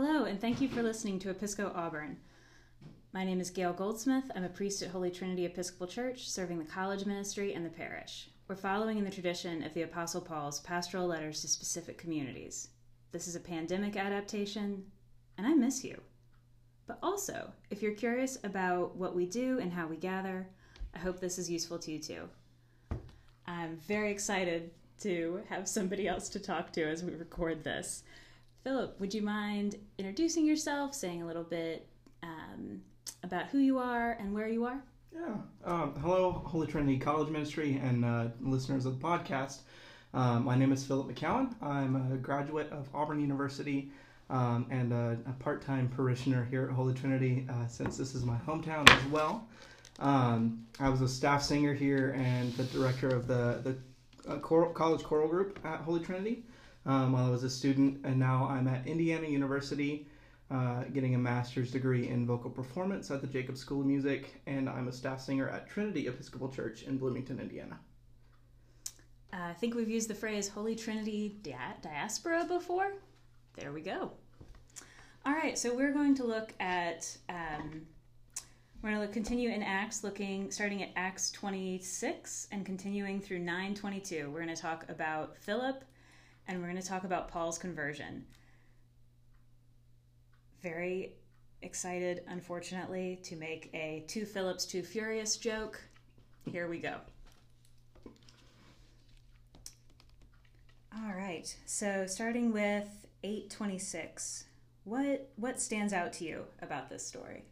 Hello, and thank you for listening to Episco Auburn. My name is Gail Goldsmith. I'm a priest at Holy Trinity Episcopal Church, serving the college ministry and the parish. We're following in the tradition of the Apostle Paul's pastoral letters to specific communities. This is a pandemic adaptation, and I miss you. But also, if you're curious about what we do and how we gather, I hope this is useful to you too. I'm very excited to have somebody else to talk to as we record this. Philip, would you mind introducing yourself, saying a little bit um, about who you are and where you are? Yeah. Um, hello, Holy Trinity College Ministry and uh, listeners of the podcast. Um, my name is Philip McCowan. I'm a graduate of Auburn University um, and a, a part time parishioner here at Holy Trinity uh, since this is my hometown as well. Um, I was a staff singer here and the director of the, the uh, choral, college choral group at Holy Trinity um, while I was a student, and now I'm at Indiana University. Uh, getting a master's degree in vocal performance at the Jacobs School of Music, and I'm a staff singer at Trinity Episcopal Church in Bloomington, Indiana. Uh, I think we've used the phrase Holy Trinity dia- diaspora before. There we go. All right, so we're going to look at um, we're going to continue in Acts, looking starting at Acts 26 and continuing through 9:22. We're going to talk about Philip, and we're going to talk about Paul's conversion. Very excited, unfortunately, to make a two Phillips, two Furious joke. Here we go. All right. So starting with 826. What what stands out to you about this story?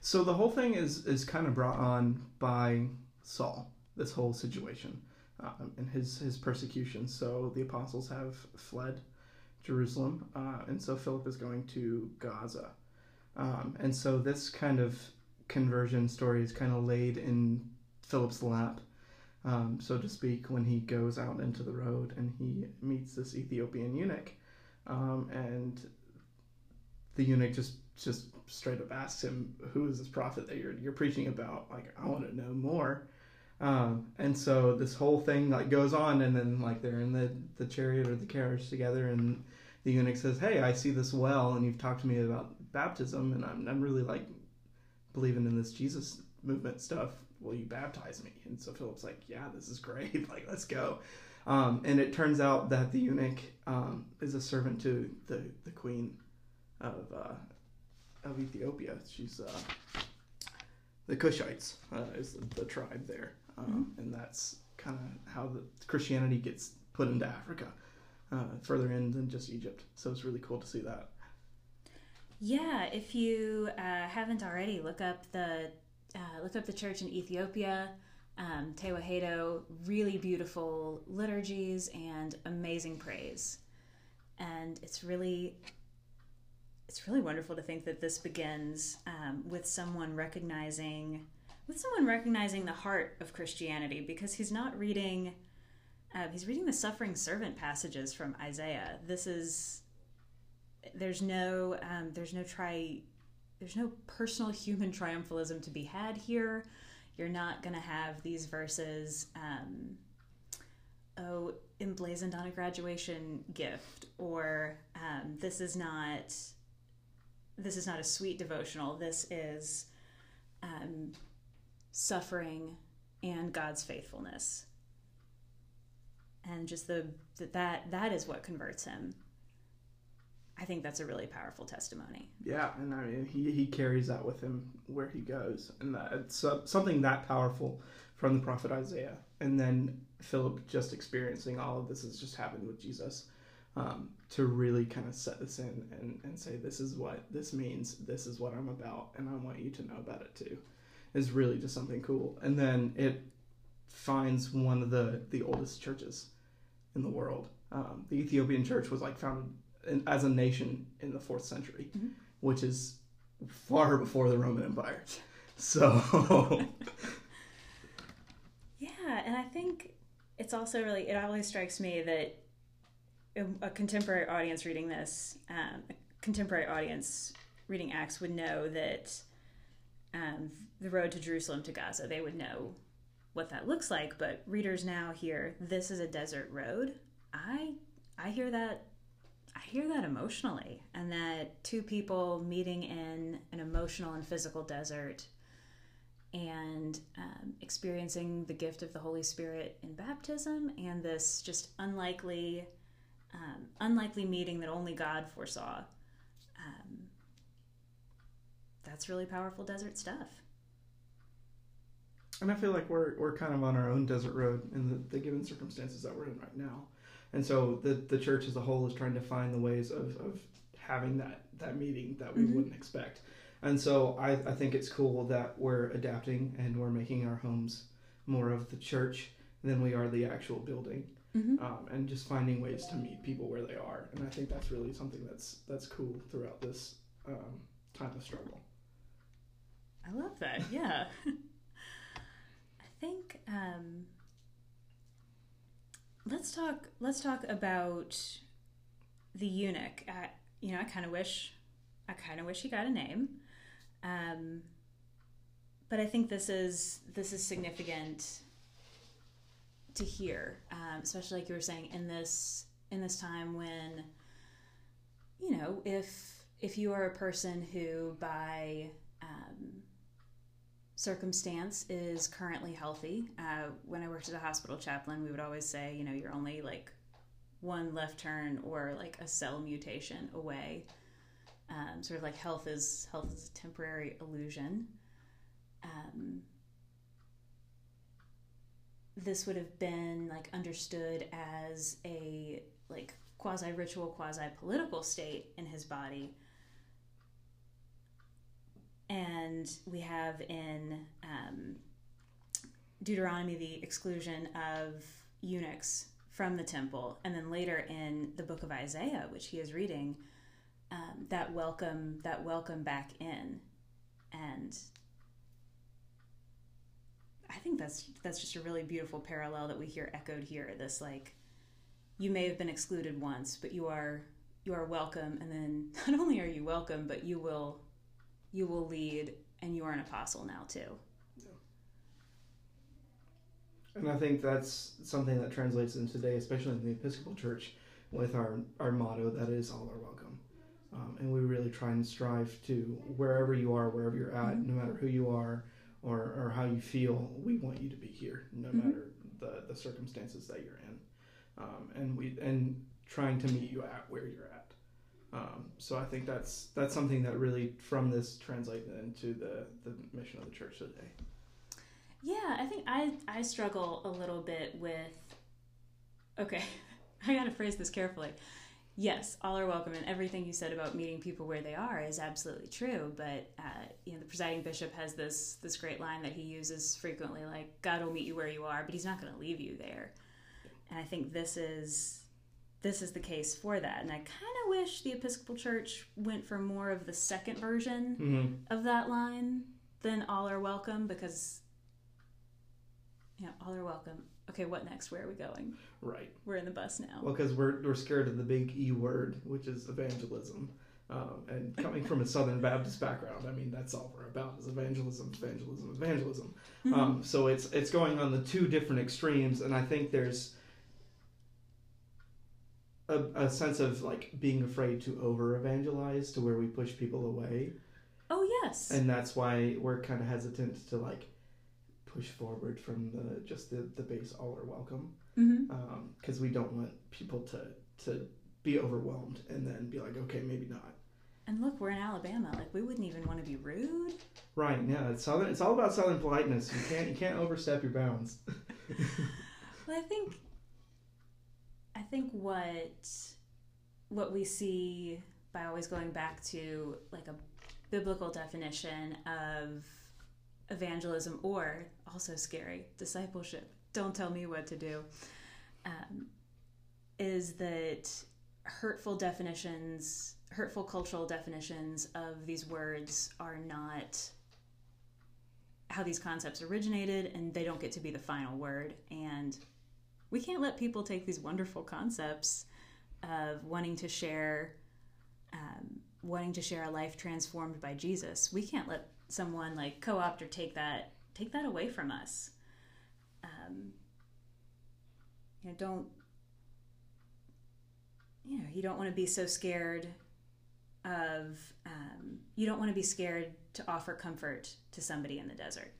So the whole thing is is kind of brought on by Saul. This whole situation um, and his his persecution. So the apostles have fled Jerusalem, uh, and so Philip is going to Gaza, um, and so this kind of conversion story is kind of laid in Philip's lap um, so to speak, when he goes out into the road and he meets this Ethiopian eunuch, um, and the eunuch just just straight up asks him, "Who is this prophet that you're you're preaching about? Like, I want to know more." Um, and so this whole thing like goes on, and then like they're in the the chariot or the carriage together, and the eunuch says, "Hey, I see this well, and you've talked to me about baptism, and I'm I'm really like believing in this Jesus movement stuff will you baptize me? And so Philip's like, yeah, this is great. like, let's go. Um, and it turns out that the eunuch um, is a servant to the, the queen of, uh, of Ethiopia. She's uh, the Cushites uh, is the, the, tribe there. Um, mm-hmm. And that's kind of how the Christianity gets put into Africa, uh, further in than just Egypt. So it's really cool to see that. Yeah, if you uh, haven't already, look up the uh, look up the church in Ethiopia, um, Tewahedo, really beautiful liturgies and amazing praise. And it's really it's really wonderful to think that this begins um, with someone recognizing with someone recognizing the heart of Christianity because he's not reading uh, he's reading the suffering servant passages from Isaiah. This is there's no um, there's no try there's no personal human triumphalism to be had here. You're not going to have these verses, um, oh, emblazoned on a graduation gift, or um, this is not this is not a sweet devotional. This is um, suffering and God's faithfulness, and just the that that is what converts him. I think that's a really powerful testimony. Yeah, and I mean he, he carries that with him where he goes, and that it's something that powerful from the prophet Isaiah, and then Philip just experiencing all of this has just happened with Jesus, um, to really kind of set this in and, and say this is what this means, this is what I'm about, and I want you to know about it too, is really just something cool, and then it finds one of the the oldest churches in the world. Um, the Ethiopian church was like founded in, as a nation in the fourth century, mm-hmm. which is far before the Roman Empire. So, yeah, and I think it's also really it always strikes me that a contemporary audience reading this, um, a contemporary audience reading Acts would know that um, the road to Jerusalem to Gaza, they would know what that looks like. But readers now hear this is a desert road. I I hear that I hear that emotionally, and that two people meeting in an emotional and physical desert and um, experiencing the gift of the Holy Spirit in baptism and this just unlikely, um, unlikely meeting that only God foresaw. Um, that's really powerful desert stuff. And I feel like we're, we're kind of on our own desert road in the, the given circumstances that we're in right now. And so the, the church as a whole is trying to find the ways of, of having that, that meeting that we Mhm. wouldn't expect. And so I, I think it's cool that we're adapting and we're making our homes more of the church than we are the actual building. Mm-hmm. Um, and just finding ways to meet people where they are. And I think that's really something that's that's cool throughout this um, time of struggle. I love that. Yeah. I think um, let's talk. Let's talk about the eunuch. I, you know, I kind of wish, I kind of wish he got a name, um, but I think this is this is significant to hear, um, especially like you were saying in this in this time when, you know, if if you are a person who by um, circumstance is currently healthy. Uh, when I worked as a hospital chaplain, we would always say, you know, you're only like one left turn or like a cell mutation away. Um, sort of like health is health is a temporary illusion. Um, this would have been like understood as a like quasi ritual, quasi political state in his body and we have in um, Deuteronomy the exclusion of eunuchs from the temple, and then later in the book of Isaiah, which he is reading, um, that welcome that welcome back in, and I think that's that's just a really beautiful parallel that we hear echoed here. This like, you may have been excluded once, but you are you are welcome, and then not only are you welcome, but you will you will lead and you are an apostle now too. And I think that's something that translates in today, especially in the Episcopal Church, with our, our motto that is all are welcome. Um, and we really try and strive to wherever you are, wherever you're at, Mhm. no matter who you are or, or how you feel, we want you to be here, no Mhm. matter the, the circumstances that you're in. Um, and we and trying to meet you at where you're at. Um, so I think that's that's something that really from this translates into the, the mission of the church today. Yeah, I think I I struggle a little bit with okay, I got to phrase this carefully. Yes, all are welcome, and everything you said about meeting people where they are is absolutely true. But uh, you know, the presiding bishop has this this great line that he uses frequently, like "God will meet you where you are, but He's not going to leave you there." And I think this is this is the case for that. And I kind of wish the Episcopal Church went for more of the second version Mm-hmm. of that line than all are welcome because yeah all are welcome okay what next where are we going Right. we're in the bus now Well, because we're, we're scared of the big E word, which is evangelism. Um, and coming from a Southern Baptist background, I mean, that's all we're about is evangelism, evangelism, evangelism. Mhm. Um, so it's it's going on the two different extremes, and I think there's a, a sense of like being afraid to over evangelize to where we push people away, oh yes and that's why we're kind of hesitant to like push forward from the just the, the base all are welcome mm-hmm. um, because we don't want people to to be overwhelmed and then be like, okay, maybe not. and look we're in alabama like we wouldn't even want to be rude Right? Yeah, it's southern. It's all about southern politeness. You can't you can't overstep your bounds. well i think i think what what we see by always going back to like a biblical definition of evangelism or also scary discipleship don't tell me what to do um, is that hurtful definitions hurtful cultural definitions of these words are not how these concepts originated and they don't get to be the final word and we can't let people take these wonderful concepts of wanting to share um, wanting to share a life transformed by jesus we can't let someone like co-opt or take that take that away from us um, you know don't you know, you don't want to be so scared of, um, you don't want to be scared to offer comfort to somebody in the desert.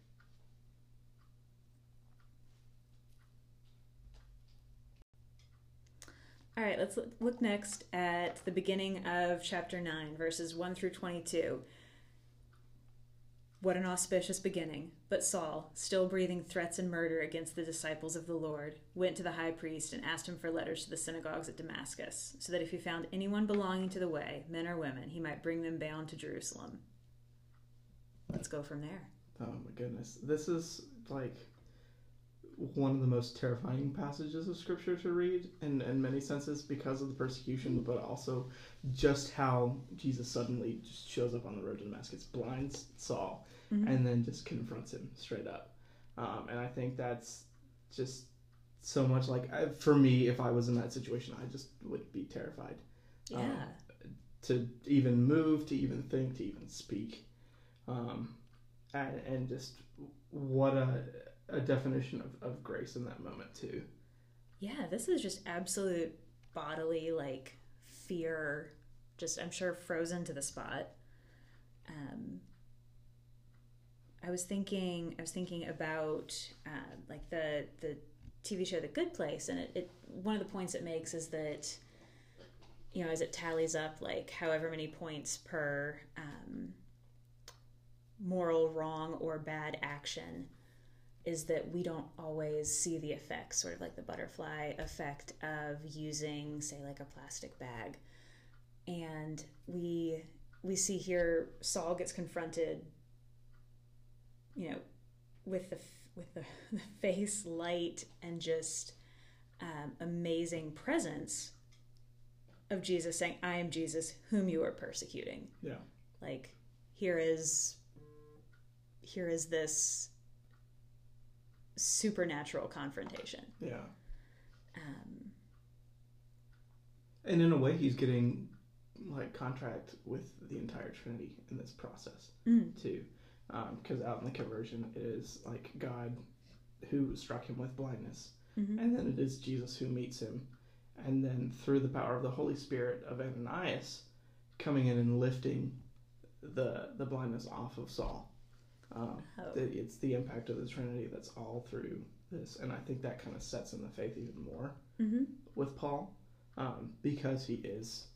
All right, let's look next at the beginning of chapter 9, verses 1 through 22. What an auspicious beginning. But Saul, still breathing threats and murder against the disciples of the Lord, went to the high priest and asked him for letters to the synagogues at Damascus, so that if he found anyone belonging to the way, men or women, he might bring them bound to Jerusalem. Let's go from there. Oh my goodness. This is like one of the most terrifying passages of scripture to read in, in many senses because of the persecution, but also just how Jesus suddenly just shows up on the road to Damascus, blinds Saul, mm-hmm. and then just confronts him straight up. Um, and I think that's just so much like I, for me, if I was in that situation, I just would be terrified. Yeah. Um, to even move, to even think, to even speak. Um, and, and just what a a definition of, of grace in that moment too. Yeah, this is just absolute bodily like fear, just I'm sure frozen to the spot. Um, I was thinking, I was thinking about uh, like the the TV show The Good Place, and it, it one of the points it makes is that you know as it tallies up like however many points per um, moral wrong or bad action is that we don't always see the effects, sort of like the butterfly effect of using, say, like a plastic bag. And we we see here Saul gets confronted, you know, with the with the, the face light and just um, amazing presence of Jesus saying, "I am Jesus, whom you are persecuting." Yeah, like here is here is this supernatural confrontation. Yeah. Um, and in a way, he's getting like contract with the entire Trinity in this process mm. too, because um, out in the conversion it is like God who struck him with blindness, mm-hmm. and then it is Jesus who meets him, and then through the power of the Holy Spirit of Ananias coming in and lifting the the blindness off of Saul um, oh. it's the impact of the Trinity that's all through this, and I think that kind of sets in the faith even more mm-hmm. with Paul um, because he is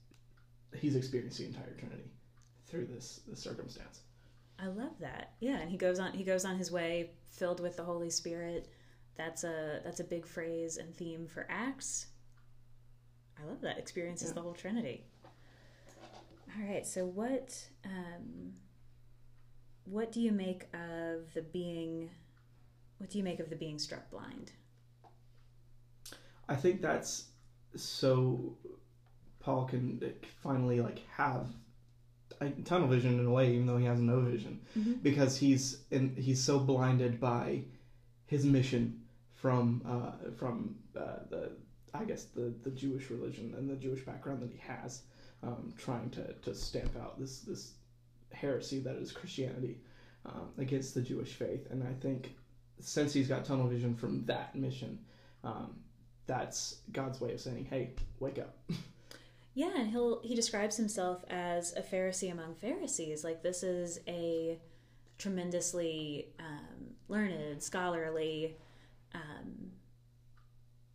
he's experienced the entire Trinity through this this circumstance. I love that. Yeah, and he goes on he goes on his way filled with the Holy Spirit. That's a that's a big phrase and theme for Acts. I love that. Experiences yeah. the whole Trinity. All right, so what um, what do you make of the being what do you make of the being struck blind i think that's so paul can finally like have tunnel vision in a way even though he has no vision mm-hmm. because he's in he's so blinded by his mission from uh, from uh, the I guess the the Jewish religion and the Jewish background that he has, um, trying to, to stamp out this this heresy that is Christianity um, against the Jewish faith. And I think since he's got tunnel vision from that mission, um, that's God's way of saying, "Hey, wake up." Yeah, and he'll he describes himself as a Pharisee among Pharisees. Like this is a tremendously um, learned, scholarly, um,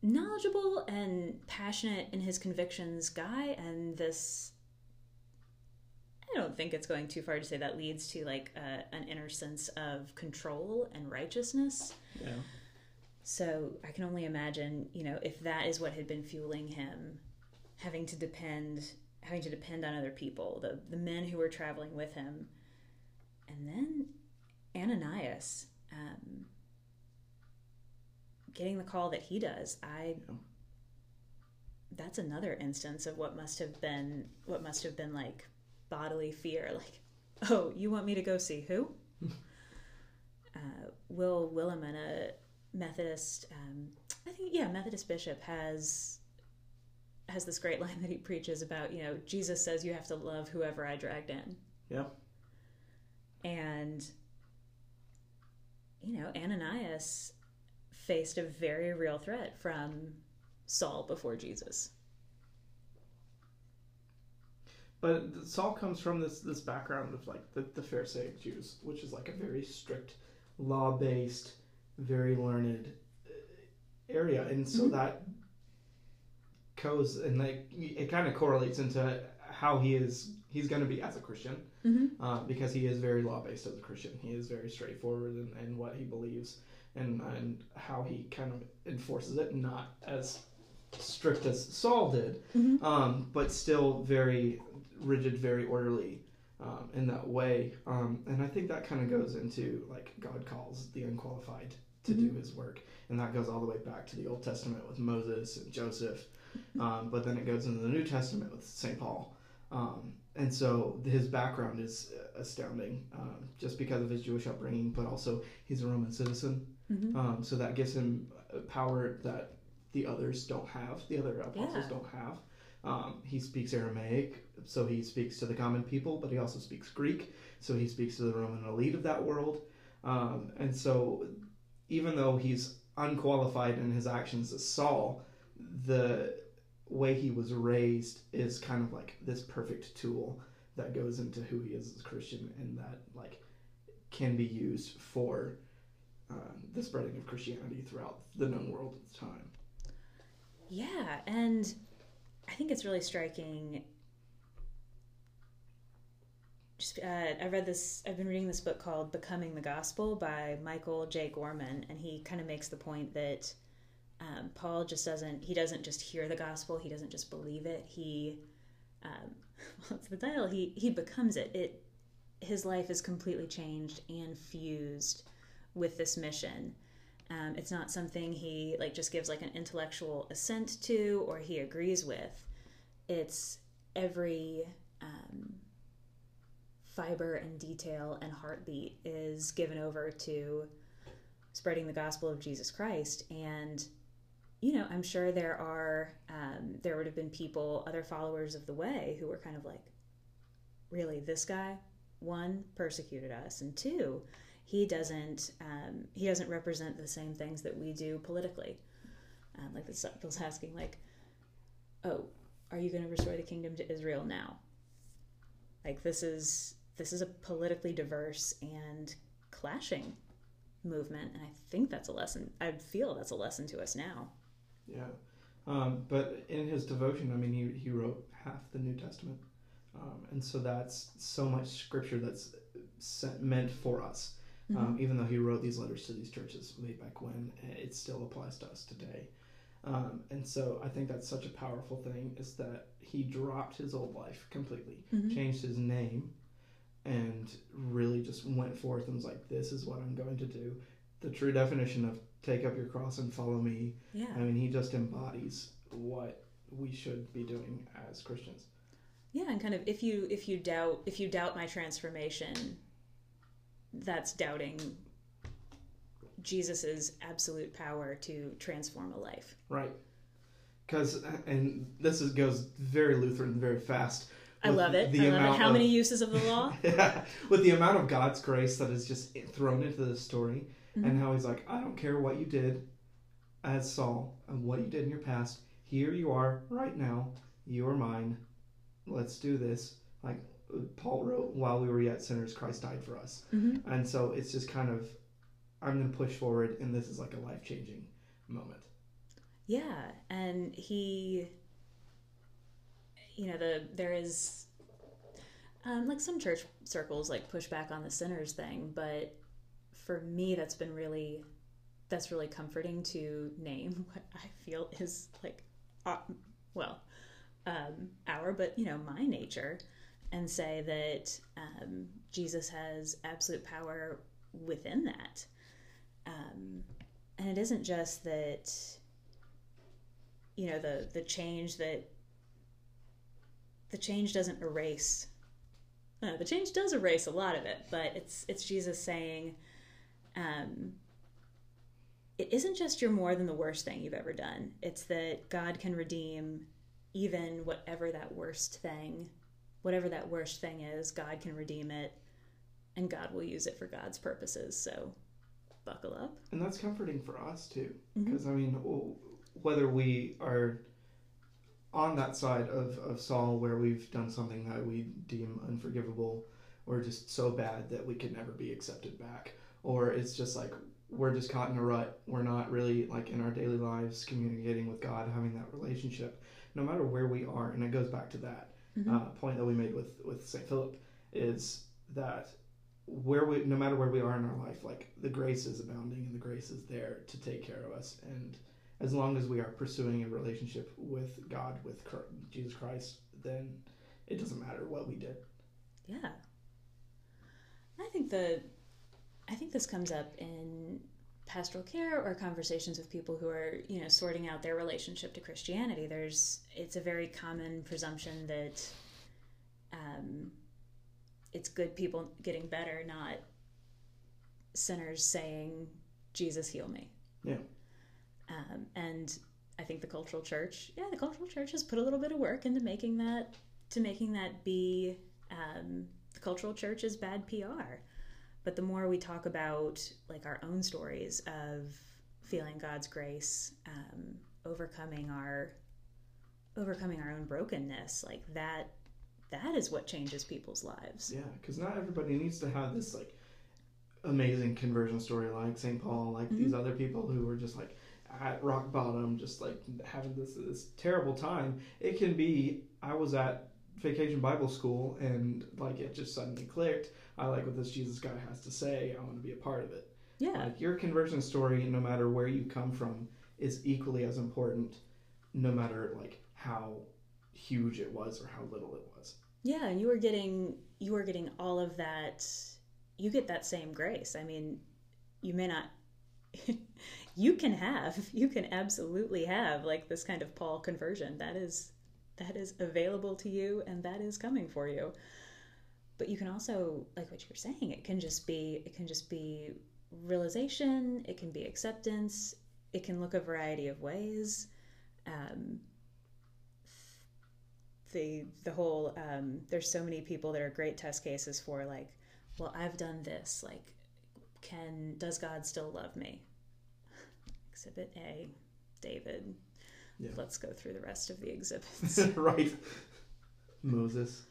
knowledgeable, and passionate in his convictions guy, and this I don't think it's going too far to say that leads to like a, an inner sense of control and righteousness. Yeah. So I can only imagine, you know, if that is what had been fueling him, having to depend, having to depend on other people, the the men who were traveling with him, and then Ananias, um, getting the call that he does. I. Yeah. That's another instance of what must have been what must have been like bodily fear like oh you want me to go see who? Uh, will willimon a methodist um, i think yeah methodist bishop has has this great line that he preaches about you know jesus says you have to love whoever i dragged in. Yeah and you know ananias faced a very real threat from saul before jesus but Saul comes from this this background of like the, the Pharisaic Jews, which is like a very strict, law based, very learned uh, area, and so Mhm. that goes and like it kind of correlates into how he is he's going to be as a Christian Mm-hmm. uh, because he is very law based as a Christian. He is very straightforward in, in what he believes and and how he kind of enforces it, not as strict as Saul did, Mhm. um, but still very rigid, very orderly um, in that way. Um, and I think that kind of goes into like God calls the unqualified to do Mhm. His work, and that goes all the way back to the Old Testament with Moses and Joseph, um, but then it goes into the New Testament with Saint Paul. Um, and so his background is astounding, um, just because of his Jewish upbringing, but also he's a Roman citizen. Mm-hmm. Um, so that gives him power that the others don't have, the other apostles Yeah. don't have. Um, he speaks Aramaic, so he speaks to the common people, but he also speaks Greek, so he speaks to the Roman elite of that world. Um, and so, even though he's unqualified in his actions as Saul, the way he was raised is kind of like this perfect tool that goes into who he is as a Christian and that like can be used for um, the spreading of Christianity throughout the known world at the time. Yeah, and I think it's really striking. Just, uh, I read this. I've been reading this book called "Becoming the Gospel" by Michael J. Gorman, and he kind of makes the point that um, Paul just doesn't. He doesn't just hear the gospel. He doesn't just believe it. He, um, what's the title? He he becomes it. It his life is completely changed and fused with this mission. Um, it's not something he like just gives like an intellectual assent to or he agrees with. It's every um, fiber and detail and heartbeat is given over to spreading the gospel of Jesus Christ. And you know, I'm sure there are um, there would have been people, other followers of the way, who were kind of like, really, this guy, one persecuted us, and two, he doesn't um, he doesn't represent the same things that we do politically. Um, like the disciples asking, like, "Oh, are you going to restore the kingdom to Israel now?" Like this is this is a politically diverse and clashing movement, and I think that's a lesson. I feel that's a lesson to us now. Yeah. Um, but in his devotion, I mean, he, he wrote half the New Testament. Um, and so that's so much scripture that's meant for us. Um, even though he wrote these letters to these churches way back when, it still applies to us today. Um, and so I think that's such a powerful thing is that he dropped his old life completely, Mhm. changed his name, and really just went forth and was like, "This is what I'm going to do." The true definition of take up your cross and follow me. Yeah. I mean, he just embodies what we should be doing as Christians. Yeah, and kind of if you if you doubt if you doubt my transformation, that's doubting Jesus's absolute power to transform a life. Right. Because, and this is, goes very Lutheran, very fast. I love it. the I love it. How of- many uses of the law? with the amount of God's grace that is just thrown into this story, Mm-hmm. and how he's like, I don't care what you did as Saul and what you did in your past. Here you are right now. You are mine. Let's do this. Like Paul wrote, while we were yet sinners, Christ died for us. Mm-hmm. And so it's just kind of, I'm going to push forward, and this is like a life changing moment. Yeah, and he, you know, the there is, um, like some church circles like push back on the sinners thing, but for me, that's been really, that's really comforting to name what I feel is like, uh, well, um, our, but you know, my nature, and say that um, Jesus has absolute power within that. Um, and it isn't just that you know the the change that the change doesn't erase no, the change does erase a lot of it but it's it's jesus saying um it isn't just you're more than the worst thing you've ever done it's that god can redeem even whatever that worst thing whatever that worst thing is god can redeem it and god will use it for god's purposes so buckle up And that's comforting for us too. Mm-hmm. Because, I mean, whether we are on that side of, of Saul where we've done something that we deem unforgivable or just so bad that we could never be accepted back. Or it's just like we're just caught in a rut. We're not really like in our daily lives communicating with God, having that relationship, no matter where we are. And it goes back to that Mm-hmm. uh, point that we made with with Saint Philip is that where we no matter where we are in our life, like the grace is abounding and the grace is there to take care of us. And as long as we are pursuing a relationship with God, with Jesus Christ, then it doesn't matter what we did. Yeah. I think the I think this comes up in pastoral care or conversations with people who are, you know, sorting out their relationship to Christianity. There's it's a very common presumption that um, it's good people getting better, not sinners saying, Jesus heal me. Yeah. Um, and I think the cultural church, yeah, the cultural church has put a little bit of work into making that to making that be um, the cultural church is bad PR. But the more we talk about like our own stories of feeling God's grace, um, overcoming our overcoming our own brokenness, like that that is what changes people's lives. Yeah, because not everybody needs to have this like amazing conversion story like St. Paul, like these other people who were just like at rock bottom, just like having this this terrible time. It can be I was at vacation Bible school and like it just suddenly clicked. I like what this Jesus guy has to say. I want to be a part of it. Yeah. Like your conversion story, no matter where you come from, is equally as important, no matter like how huge it was or how little it was. Yeah, and you are getting you are getting all of that. You get that same grace. I mean, you may not. you can have. You can absolutely have like this kind of Paul conversion. That is that is available to you, and that is coming for you. But you can also, like what you were saying, it can just be it can just be realization. It can be acceptance. It can look a variety of ways. Um, the the whole um, there's so many people that are great test cases for like well i've done this like can does god still love me exhibit a david Yeah. let's go through the rest of the exhibits right. Moses.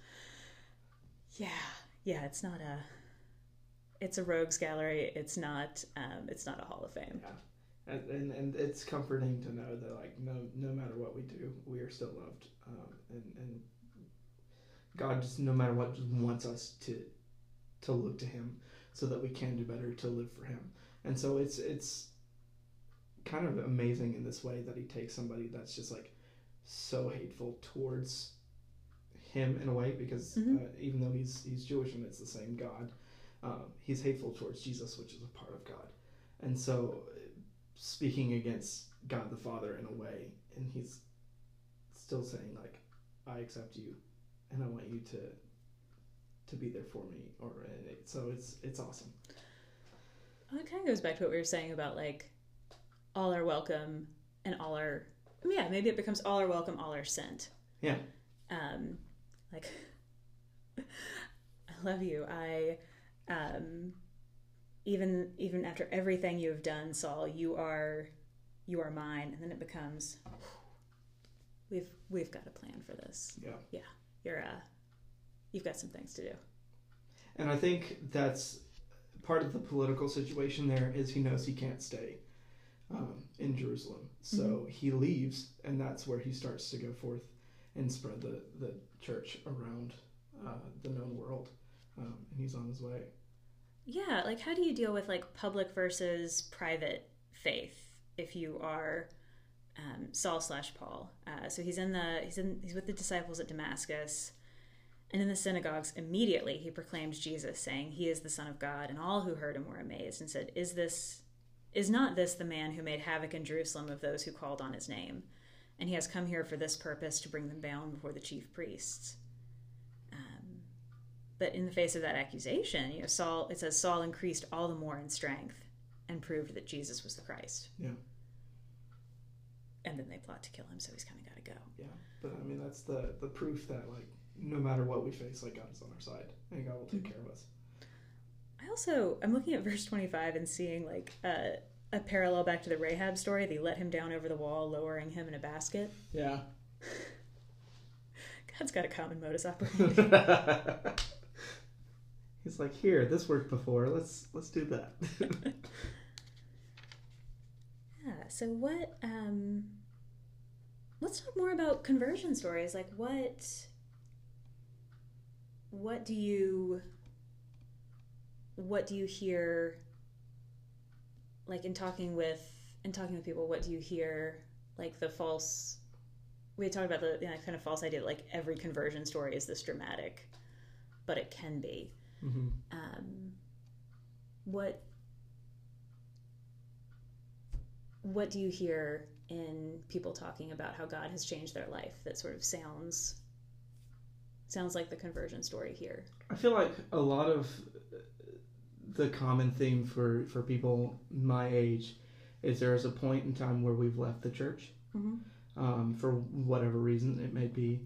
yeah yeah it's not a it's a rogues gallery it's not um, it's not a hall of fame Yeah. And, and and it's comforting to know that like no no matter what we do, we are still loved. Um, and and God just no matter what just wants us to to look to Him so that we can do better to live for Him. And so it's it's kind of amazing in this way that He takes somebody that's just like so hateful towards Him in a way because Mhm. uh, even though he's he's Jewish and it's the same God, um, he's hateful towards Jesus, which is a part of God. And so speaking against God the Father in a way, and he's still saying like, "I accept you, and I want you to to be there for me." Or and it, so it's it's awesome. well, it kind of goes back to what we were saying about like all are welcome and all are yeah maybe it becomes all are welcome all are sent Yeah, um like i love you i um even even after everything you have done saul you are you are mine and then it becomes we've we've got a plan for this yeah. Yeah. You're uh you've got some things to do And I think that's part of the political situation. There is he knows he can't stay um, in Jerusalem, so he leaves, and that's where he starts to go forth and spread the the church around uh, the known world. Um, and he's on his way. yeah like how do you deal with like public versus private faith if you are um, Saul slash Paul. Uh, so he's in the he's in he's with the disciples at Damascus, and in the synagogues immediately he proclaimed Jesus, saying, "He is the Son of God." And all who heard him were amazed and said, "Is this is not this the man who made havoc in Jerusalem of those who called on his name? And he has come here for this purpose to bring them bound before the chief priests." Um, but in the face of that accusation, you know, Saul it says Saul increased all the more in strength and proved that Jesus was the Christ. Yeah. And then they plot to kill him, so he's kind of got to go. Yeah, but I mean that's the the proof that like no matter what we face, like God is on our side and God will take care of us. I also I'm looking at verse 25 and seeing like a, a parallel back to the Rahab story. They let him down over the wall, lowering him in a basket. Yeah, God's got a common modus operandi. He's like, here, this worked before. Let's let's do that. yeah. So what? Um, let's talk more about conversion stories. Like what? What do you? What do you hear? Like in talking with in talking with people, what do you hear? Like the false. We had talked about the you know, kind of false idea that like every conversion story is this dramatic, but it can be. Mm-hmm. Um, what what do you hear in people talking about how God has changed their life that sort of sounds sounds like the conversion story here? I feel like a lot of the common theme for for people my age is there is a point in time where we've left the church mm-hmm. um, for whatever reason it may be,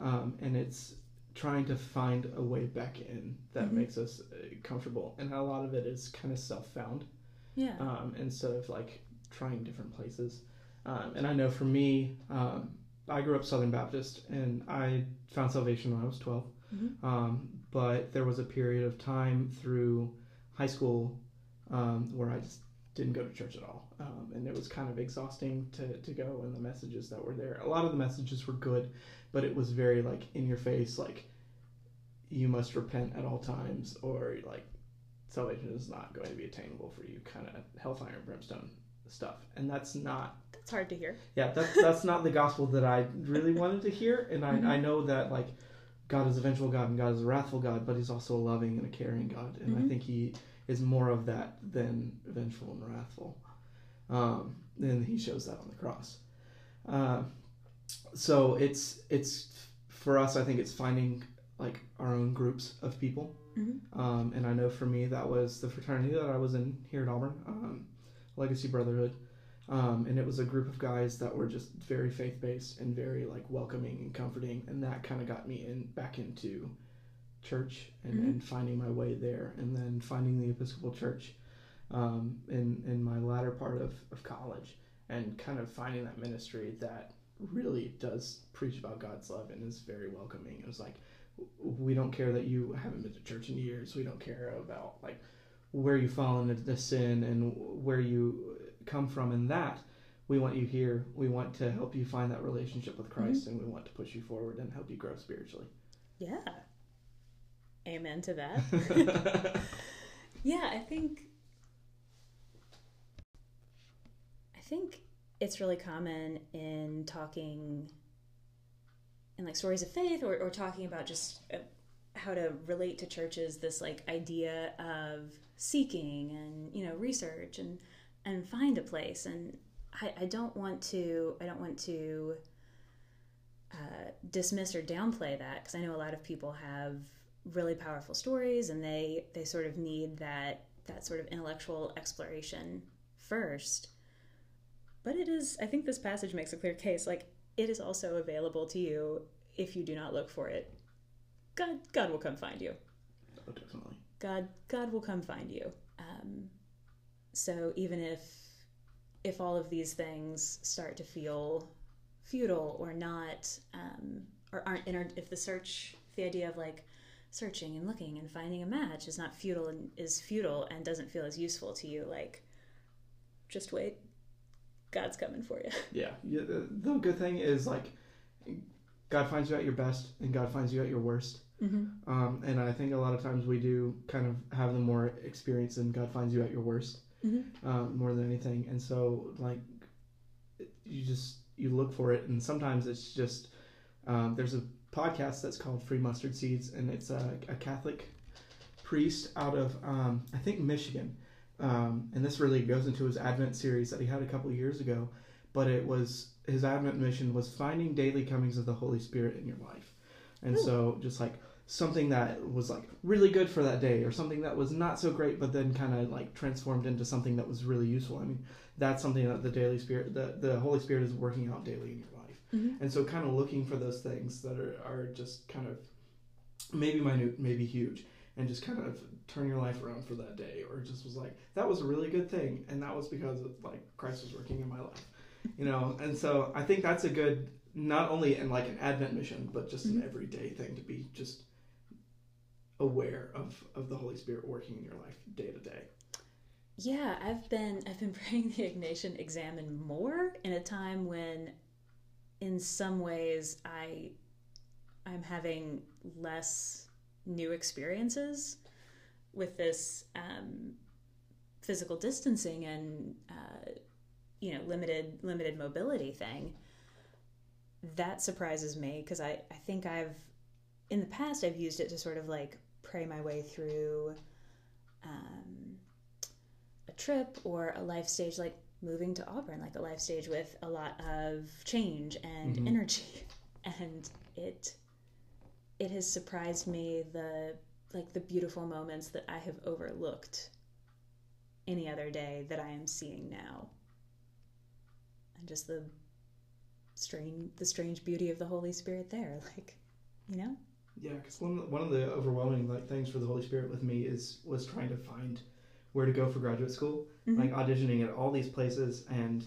um, and it's trying to find a way back in that Mhm. makes us uh, comfortable, and a lot of it is kind of self found. Yeah. um, instead of like trying different places. Um, and I know for me, um, I grew up Southern Baptist and I found salvation when I was 12. Mhm. Um, but there was a period of time through high school um, where I just didn't go to church at all. Um, and it was kind of exhausting to, to go, and the messages that were there. A lot of the messages were good, but it was very like in your face, like you must repent at all times, or like salvation is not going to be attainable for you, kind of hellfire and brimstone stuff. And that's not That's hard to hear. yeah, that's that's not the gospel that I really wanted to hear. And I, Mhm. I know that like God is a vengeful God and God is a wrathful God, but He's also a loving and a caring God. And I Mhm. think He is more of that than vengeful and wrathful. Um, and He shows that on the cross. Uh, so it's it's for us. I think it's finding like our own groups of people. Mhm. Um, and I know for me that was the fraternity that I was in here at Auburn, um, Legacy Brotherhood. Um, and it was a group of guys that were just very faith based and very like welcoming and comforting, and that kind of got me in back into church and, Mhm. and finding my way there, and then finding the Episcopal Church um, in in my latter part of, of college, and kind of finding that ministry that really does preach about God's love and is very welcoming. It was like we don't care that you haven't been to church in years. We don't care about like where you fall into sin and where you come from in that. We want you here. We want to help you find that relationship with Christ and we want to push you forward and help you grow spiritually. Yeah. Amen to that. yeah, I think I think it's really common in talking in like stories of faith or, or talking about just uh, how to relate to churches this like idea of seeking and you know research and and find a place and I, I don't want to I don't want to uh, dismiss or downplay that because I know a lot of people have really powerful stories and they they sort of need that that sort of intellectual exploration first. But it is i think this passage makes a clear case like it is also available to you if you do not look for it. God god will come find you. Oh, definitely. god god will come find you. Um, so even if if all of these things start to feel futile or not um, or aren't entered if the search the idea of like searching and looking and finding a match is not futile and is futile and doesn't feel as useful to you like just wait god's coming for you Yeah. yeah the, the good thing is like God finds you at your best and God finds you at your worst. mm-hmm. Um, and I think a lot of times we do kind of have the more experience and God finds you at your worst Mm-hmm. um, more than anything. And so like you just you look for it, and sometimes it's just um, there's a podcast that's called Free Mustard Seeds, and it's a, a Catholic priest out of um, I think Michigan, um, and this really goes into his Advent series that he had a couple years ago. But it was his Advent mission was finding daily comings of the Holy Spirit in your life, and Ooh. so just like something that was like really good for that day or something that was not so great but then kind of like transformed into something that was really useful i mean that's something that the daily spirit the, the holy spirit is working out daily in your life Mm-hmm. and so kind of looking for those things that are, are just kind of maybe minute maybe huge and just kind of turn your life around for that day or just was like that was a really good thing and that was because of, like christ was working in my life you know and so i think that's a good not only in like an Advent mission, but just an everyday thing to be just aware of of the Holy Spirit working in your life day to day. Yeah, I've been I've been praying the Ignatian examen more in a time when in some ways I I'm having less new experiences with this um, physical distancing and uh, you know limited limited mobility thing. That surprises me because I I think I've in the past I've used it to sort of like pray my way through. Um, a trip or a life stage like moving to Auburn, like a life stage with a lot of change and Mhm. energy. And it it has surprised me the like the beautiful moments that I have overlooked any other day that I am seeing now. And just the strange the strange beauty of the Holy Spirit there. Like, you know? Yeah, because one one of the overwhelming like things for the Holy Spirit with me is was trying to find where to go for graduate school, Mhm. like auditioning at all these places, and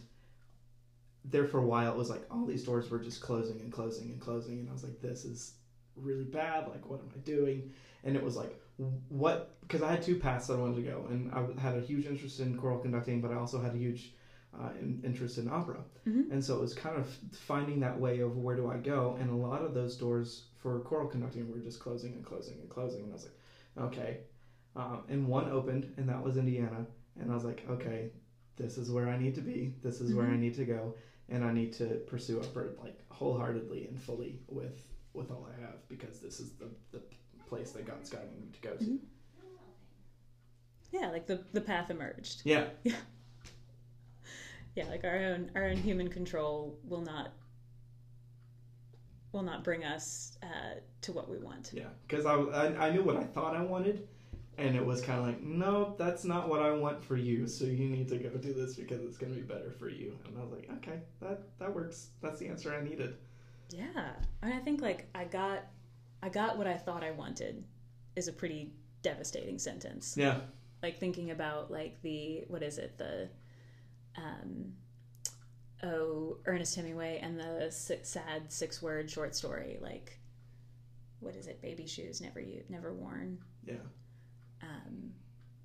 there for a while it was like all these doors were just closing and closing and closing, and I was like, this is really bad. Like, what am I doing? And it was like, what? Because I had two paths that I wanted to go, and I had a huge interest in choral conducting, but I also had a huge uh, in, interest in opera, Mhm. and so it was kind of finding that way of where do I go, and a lot of those doors for choral conducting were just closing and closing and closing, and I was like, okay, um, and one opened, and that was Indiana, and I was like, okay, this is where I need to be, this is where I Mhm. need to go, and I need to pursue opera like wholeheartedly and fully with with all I have because this is the the place that God's guiding me to go to. Mhm. Yeah, like the the path emerged. Yeah, yeah like our own our own human control will not will not bring us uh, to what we want yeah, because I, I I knew what I thought I wanted, and it was kind of like, no, that's not what I want for you. So you need to go do this because it's going to be better for you. And I was like, okay, that that works. That's the answer I needed. yeah and i think like i got i got what i thought i wanted is a pretty devastating sentence Yeah, like thinking about like the what is it the um oh ernest hemingway and the si- sad six word short story like what is it baby shoes never you never worn yeah, um,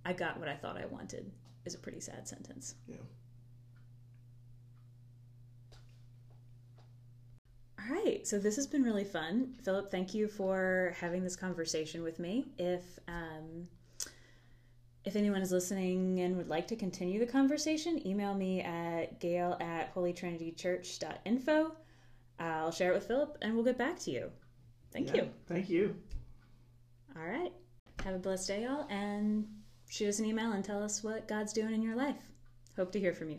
I got what I thought I wanted is a pretty sad sentence. Yeah. All right, so this has been really fun. Philip, thank you for having this conversation with me. If um, if anyone is listening and would like to continue the conversation, email me at gail at holytrinitychurch.info. I'll share it with Philip and we'll get back to you. Thank Yeah. you. Thank you. All right. Have a blessed day, y'all, and shoot us an email and tell us what God's doing in your life. Hope to hear from you.